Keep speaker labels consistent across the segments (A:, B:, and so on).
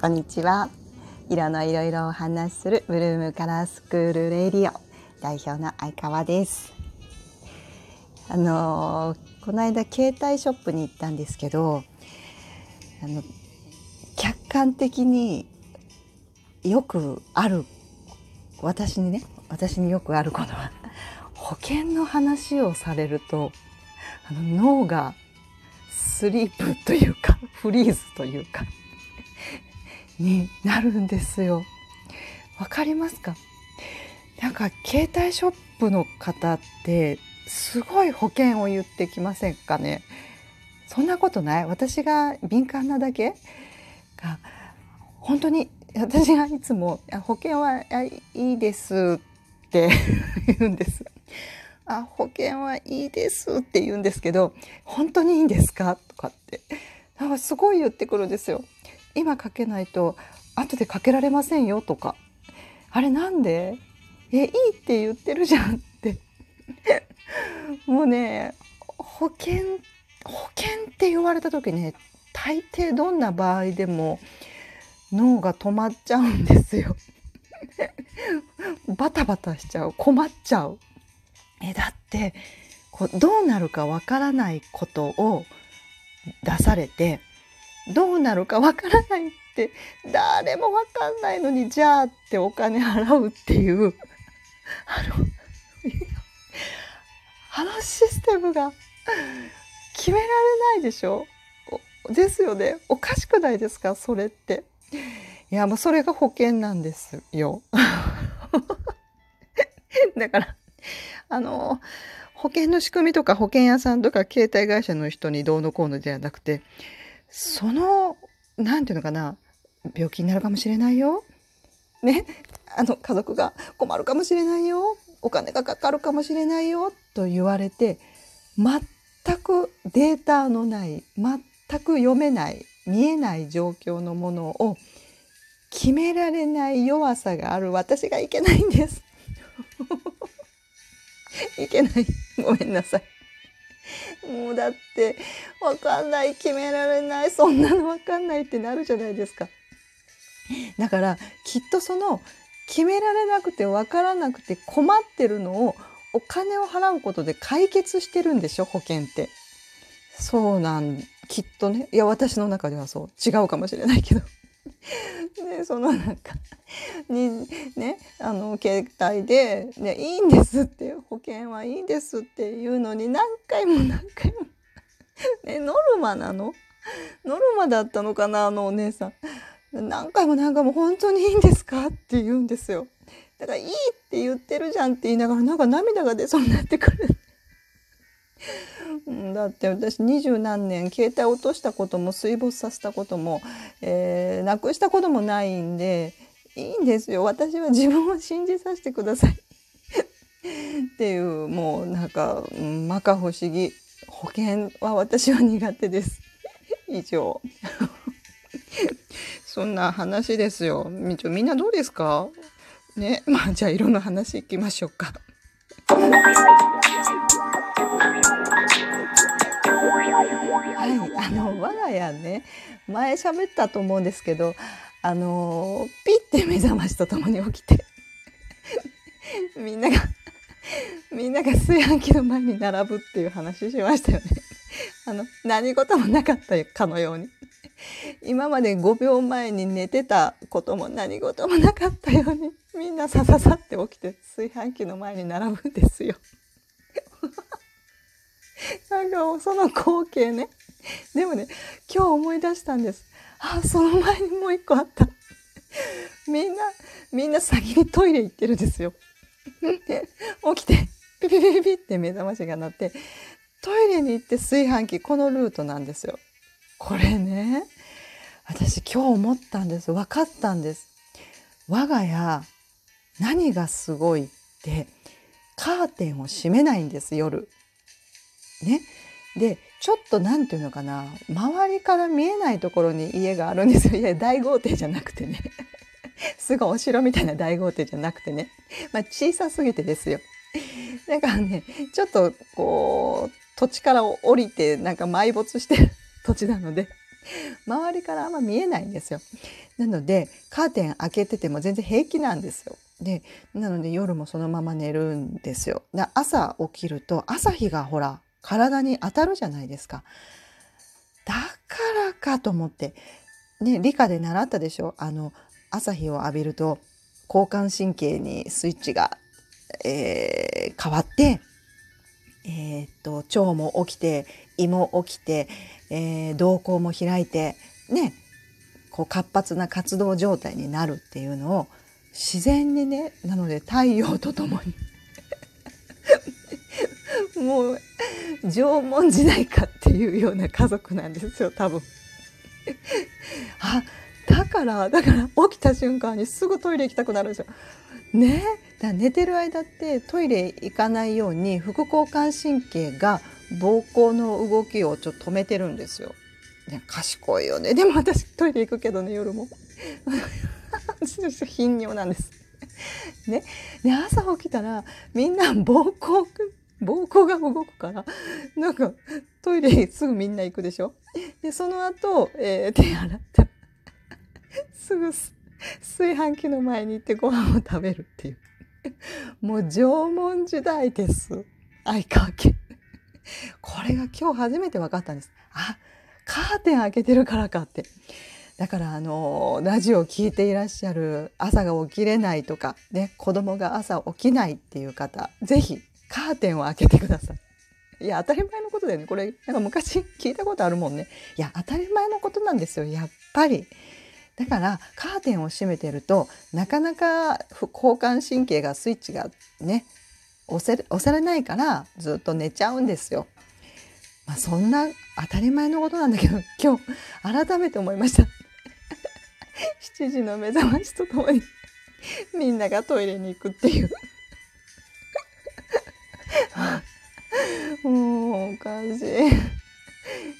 A: こんにちは。色のいろいろお話しするブルームカラースクールレディオ。代表の相川です。あのこの間携帯ショップに行ったんですけどあの客観的によくある私にね私によくあることは保険の話をされるとあの脳がスリープというかフリーズというかになるんですよ。わかりますか？なんか携帯ショップの方ってすごい保険を言ってきませんかね？そんなことない？私が敏感なだけ？が本当に私がいつも「保険はいいです」って 言うんです。あ保険はいいですって言うんですけど本当にいいんですか？とかってなんかすごい言ってくるんですよ。今かけないと後でかけられませんよとか。あれなんで？えいいって言ってるじゃんって。もうね保険保険って言われた時ね大抵どんな場合でも脳が止まっちゃうんですよ。バタバタしちゃう。困っちゃう。えだってこうどうなるかわからないことを出されてどうなるかわからないって誰もわかんないのにじゃあってお金払うっていうあのあのシステムが決められないでしょ？ですよね。おかしくないですか？それって。いやもうそれが保険なんですよ。だからあの保険の仕組みとか保険屋さんとか携帯会社の人にどうのこうのではなくてその何て言うのかな病気になるかもしれないよ。ね、あの家族が困るかもしれないよお金がかかるかもしれないよと言われて全くデータのない全く読めない見えない状況のものを決められない弱さがある私がいけないんです。いけないごめんなさい。もうだって分かんない決められないそんなの分かんないってなるじゃないですか。だからきっとその決められなくて分からなくて困ってるのをお金を払うことで解決してるんでしょ保険って。そうなんきっとねいや私の中ではそう違うかもしれないけど。でそのなんかにねあの携帯で、ね「いいんです」って「保険はいいんです」っていうのに何回も何回も ねノルマなの？ノルマだったのかなあのお姉さん。何回も何回も本当にいいんですか？って言うんですよ。だからいいって言ってるじゃんって言いながらなんか涙が出そうになってくる。だって私二十何年携帯落としたことも水没させたことも、えー、なくしたこともないんでいいんですよ。私は自分を信じさせてください。っていうもうなんか摩訶不思議。保険は私は苦手です。以上。そんな話ですよ。みんなどうですか？ねまあじゃあ色の話いきましょうか。我が家ね前喋ったと思うんですけどあのピッて目覚ましとともに起きて みんながみんなが炊飯器の前に並ぶっていう話しましたよね。あの何事もなかったかのように今まで5秒前に寝てたことも何事もなかったようにみんなさささって起きて炊飯器の前に並ぶんですよ。なんかその光景ね でもね今日思い出したんです。あその前にもう一個あった。みんなみんな先にトイレ行ってるんですよ。で起きてピピピピピって目覚ましが鳴ってトイレに行って炊飯器このルートなんですよ。これね私今日思ったんです。分かったんです。我が家何がすごいってカーテンを閉めないんです夜。ね。でちょっと何て言うのかな周りから見えないところに家があるんですよいや大豪邸じゃなくてね すごいお城みたいな大豪邸じゃなくてね、まあ、小さすぎてですよだからねちょっとこう土地から降りてなんか埋没してる土地なので周りからあんま見えないんですよ。なのでカーテン開けてても全然平気なんですよ。でなので夜もそのまま寝るんですよ。朝起きると朝日がほら体に当たるじゃないですか。だからかと思ってね理科で習ったでしょ？あの朝日を浴びると交感神経にスイッチが、えー、変わってえー、っと腸も起きて胃も起きて、えー、瞳孔も開いてねこう活発な活動状態になるっていうのを自然にねなので太陽とともにもう縄文時代かっていうような家族なんですよ多分。あだからだから起きた瞬間にすぐトイレ行きたくなるんですよ。ねだ寝てる間ってトイレ行かないように副交感神経が膀胱の動きをちょっと止めてるんですよ。ね、賢いよねでも私トイレ行くけどね夜も 頻尿なんです。ね、で朝起きたらみんな膀胱膀胱が動くからなんかトイレすぐみんな行くでしょ？でその後、えー、手洗ってすぐ炊飯器の前に行ってご飯を食べるっていう。もう縄文時代です。相川家。これが今日初めて分かったんです。あカーテン開けてるからかって。だからあのラジオを聞いていらっしゃる朝が起きれないとかね子供が朝起きないっていう方是非カーテンを開けてください。いや当たり前のことだよねこれなんか昔聞いたことあるもんねいや当たり前のことなんですよやっぱりだからカーテンを閉めてるとなかなか交感神経がスイッチがね押せ押されないからずっと寝ちゃうんですよ。まあ、そんな当たり前のことなんだけど今日改めて思いました。7時の目覚ましとともにみんながトイレに行くっていう もうおかしい。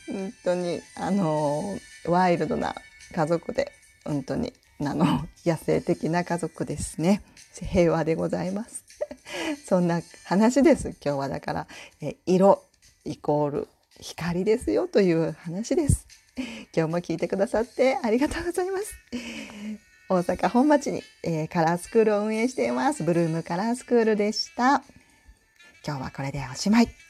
A: 本当にあのワイルドな家族で本当にあの野生的な家族ですね。平和でございます。そんな話です。今日はだからえ色イコール光ですよという話です。今日も聞いてくださってありがとうございます。大阪本町に、えー、カラースクールを運営しています。ブルームカラースクールでした。今日はこれでおしまい。